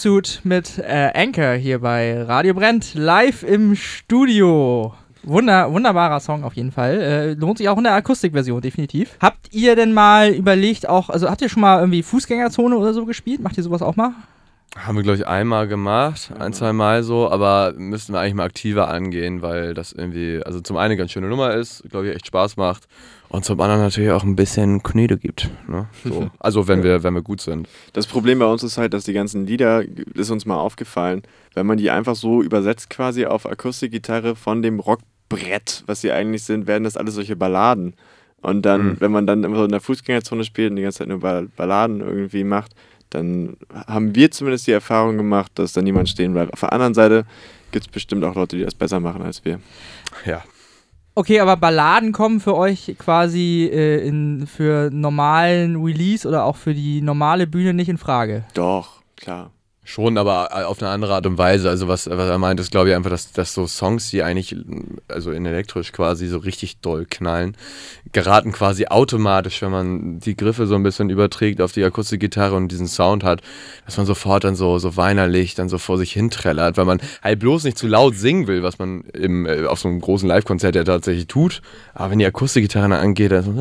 World. Boni Dive Suit mit äh, Anchor hier bei Radio Brennt live im Studio. Wunder, wunderbarer Song auf jeden Fall. Äh, lohnt sich auch in der Akustikversion, definitiv. Habt ihr denn mal überlegt, auch, also habt ihr schon mal irgendwie Fußgängerzone oder so gespielt? Macht ihr sowas auch mal? Haben wir, glaube ich, einmal gemacht, ein, zwei Mal so, aber müssten wir eigentlich mal aktiver angehen, weil das irgendwie, also zum einen eine ganz schöne Nummer ist, glaube ich, echt Spaß macht und zum anderen natürlich auch ein bisschen Knete gibt. Ne? So. Also wenn wir, wenn wir gut sind. Das Problem bei uns ist halt, dass die ganzen Lieder, ist uns mal aufgefallen, wenn man die einfach so übersetzt quasi auf Akustikgitarre von dem Rockbrett, was sie eigentlich sind, werden das alles solche Balladen. Und dann, Mhm. wenn man dann immer so in der Fußgängerzone spielt und die ganze Zeit nur Ball- Balladen irgendwie macht, dann haben wir zumindest die Erfahrung gemacht, dass da niemand stehen bleibt. Auf der anderen Seite gibt es bestimmt auch Leute, die das besser machen als wir. Ja. Okay, aber Balladen kommen für euch quasi äh, in, für normalen Release oder auch für die normale Bühne nicht in Frage. Doch, klar. Schon, aber äh, auf eine andere Art und Weise. Also was, was er meint, ist, glaube ich, einfach, dass, dass so Songs, die eigentlich, also in elektrisch quasi so richtig doll knallen, geraten quasi automatisch, wenn man die Griffe so ein bisschen überträgt auf die Akustikgitarre und diesen Sound hat, dass man sofort dann so, so weinerlich dann so vor sich hinträllert, weil man halt bloß nicht zu laut singen will, was man im, äh, auf so einem großen Live-Konzert ja tatsächlich tut. Aber wenn die Akustikgitarre dann angeht, dann so,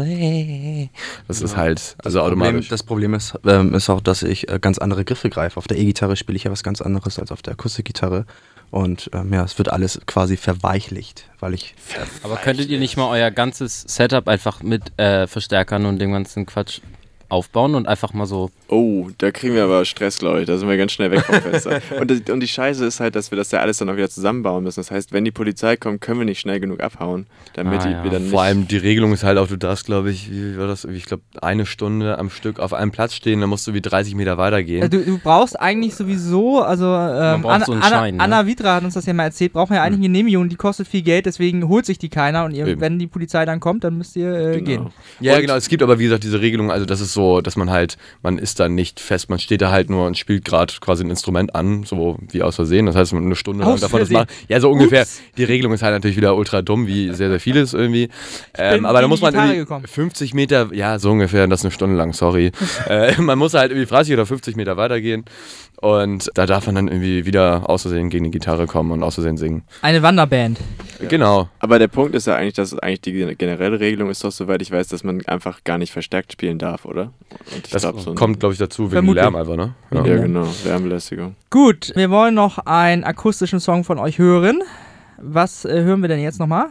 das ist halt, also Problem, automatisch. das Problem ist, ähm, ist auch, dass ich äh, ganz andere Griffe greife. Auf der E-Gitarre spiele ich ja was ganz anderes als auf der Akustikgitarre. Und ähm, ja, es wird alles quasi verweichlicht, weil ich Aber könntet ihr nicht mal euer ganzes Setup einfach mit äh, Verstärkern und dem ganzen Quatsch aufbauen und einfach mal so. Oh, da kriegen wir aber Stress, glaube ich. Da sind wir ganz schnell weg vom Fenster. und, das, und die Scheiße ist halt, dass wir das ja alles dann auch wieder zusammenbauen müssen. Das heißt, wenn die Polizei kommt, können wir nicht schnell genug abhauen, damit Ah, die ja. wieder nicht. Vor allem die Regelung ist halt auch, du darfst, glaube ich, wie war das? Ich glaube, eine Stunde am Stück auf einem Platz stehen, dann musst du wie 30 Meter weitergehen. Du, du brauchst eigentlich sowieso, also ähm, braucht Anna, so einen Anna, Schein, ne? Anna Vidra hat uns das ja mal erzählt, braucht man ja eigentlich eine Genehmigung, die kostet viel Geld, deswegen holt sich die keiner und ihr, wenn die Polizei dann kommt, dann müsst ihr äh, Genau. gehen. Ja, Und- genau. Es gibt aber, wie gesagt, diese Regelung, also das ist so, dass man halt, man ist da nicht fest, man steht da halt nur und spielt gerade quasi ein Instrument an, so wie aus Versehen. Das heißt, man eine Stunde lang Aus davon das macht. Ja, so ungefähr. Ups. Die Regelung ist halt natürlich wieder ultra dumm, wie sehr, sehr vieles irgendwie. Ähm, aber da muss man irgendwie gekommen. 50 Meter, ja, so ungefähr, das ist eine Stunde lang, sorry. äh, man muss halt irgendwie 30 oder 50 Meter weitergehen. Und da darf man dann irgendwie wieder aus Versehen gegen die Gitarre kommen und aus Versehen singen. Eine Wanderband. Genau. Aber der Punkt ist ja eigentlich, dass eigentlich die generelle Regelung ist doch, soweit ich weiß, dass man einfach gar nicht verstärkt spielen darf, oder? Und ich Das glaub, so kommt, glaube ich, dazu wegen Vermutlich. Lärm einfach, ne? Ja, Ja. genau. Wärmebelästigung. Gut, wir wollen noch einen akustischen Song von euch hören. Was äh, hören wir denn jetzt nochmal?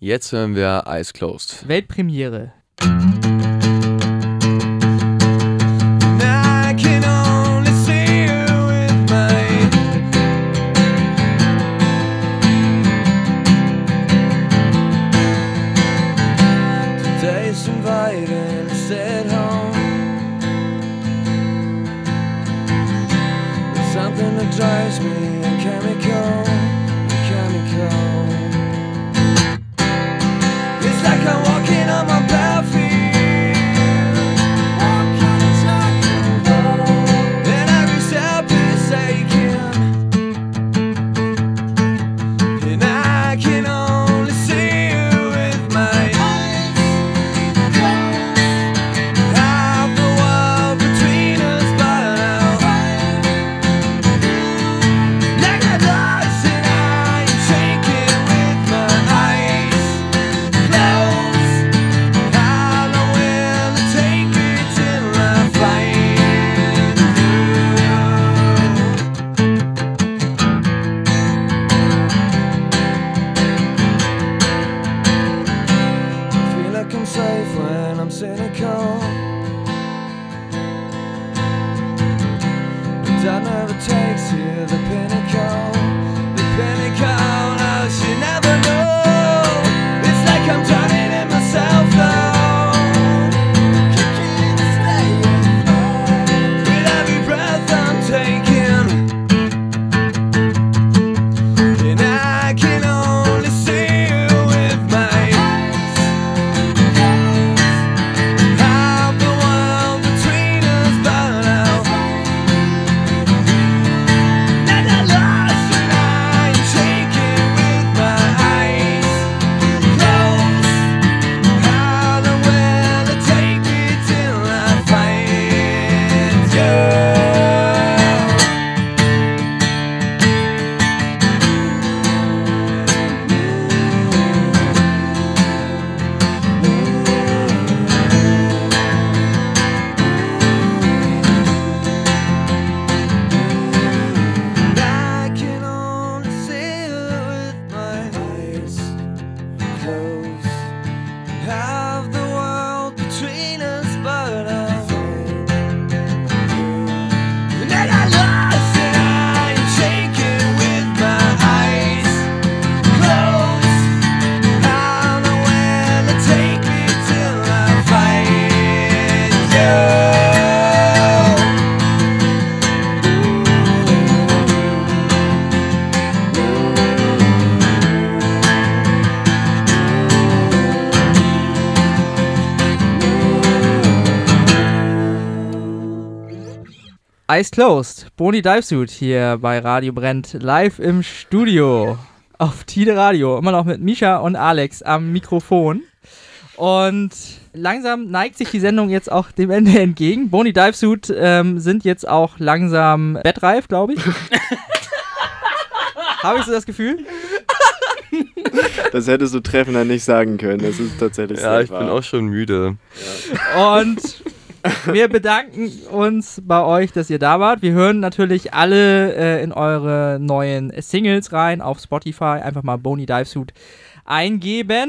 Jetzt hören wir Eyes Closed. Weltpremiere. Eyes Closed, Boni Divesuit hier bei Radio Brennt, live im Studio auf Tide Radio. Immer noch mit Misha und Alex am Mikrofon. Und langsam neigt sich die Sendung jetzt auch dem Ende entgegen. Boni Divesuit ähm, sind jetzt auch langsam bettreif, glaube ich. Habe ich so das Gefühl? Das hättest du treffender nicht sagen können. Das ist tatsächlich Ja, sehr ich bin wahr. auch schon müde. Und wir bedanken uns bei euch, dass ihr da wart. Wir hören natürlich alle äh, in eure neuen Singles rein auf Spotify. Einfach mal Bony Divesuit eingeben.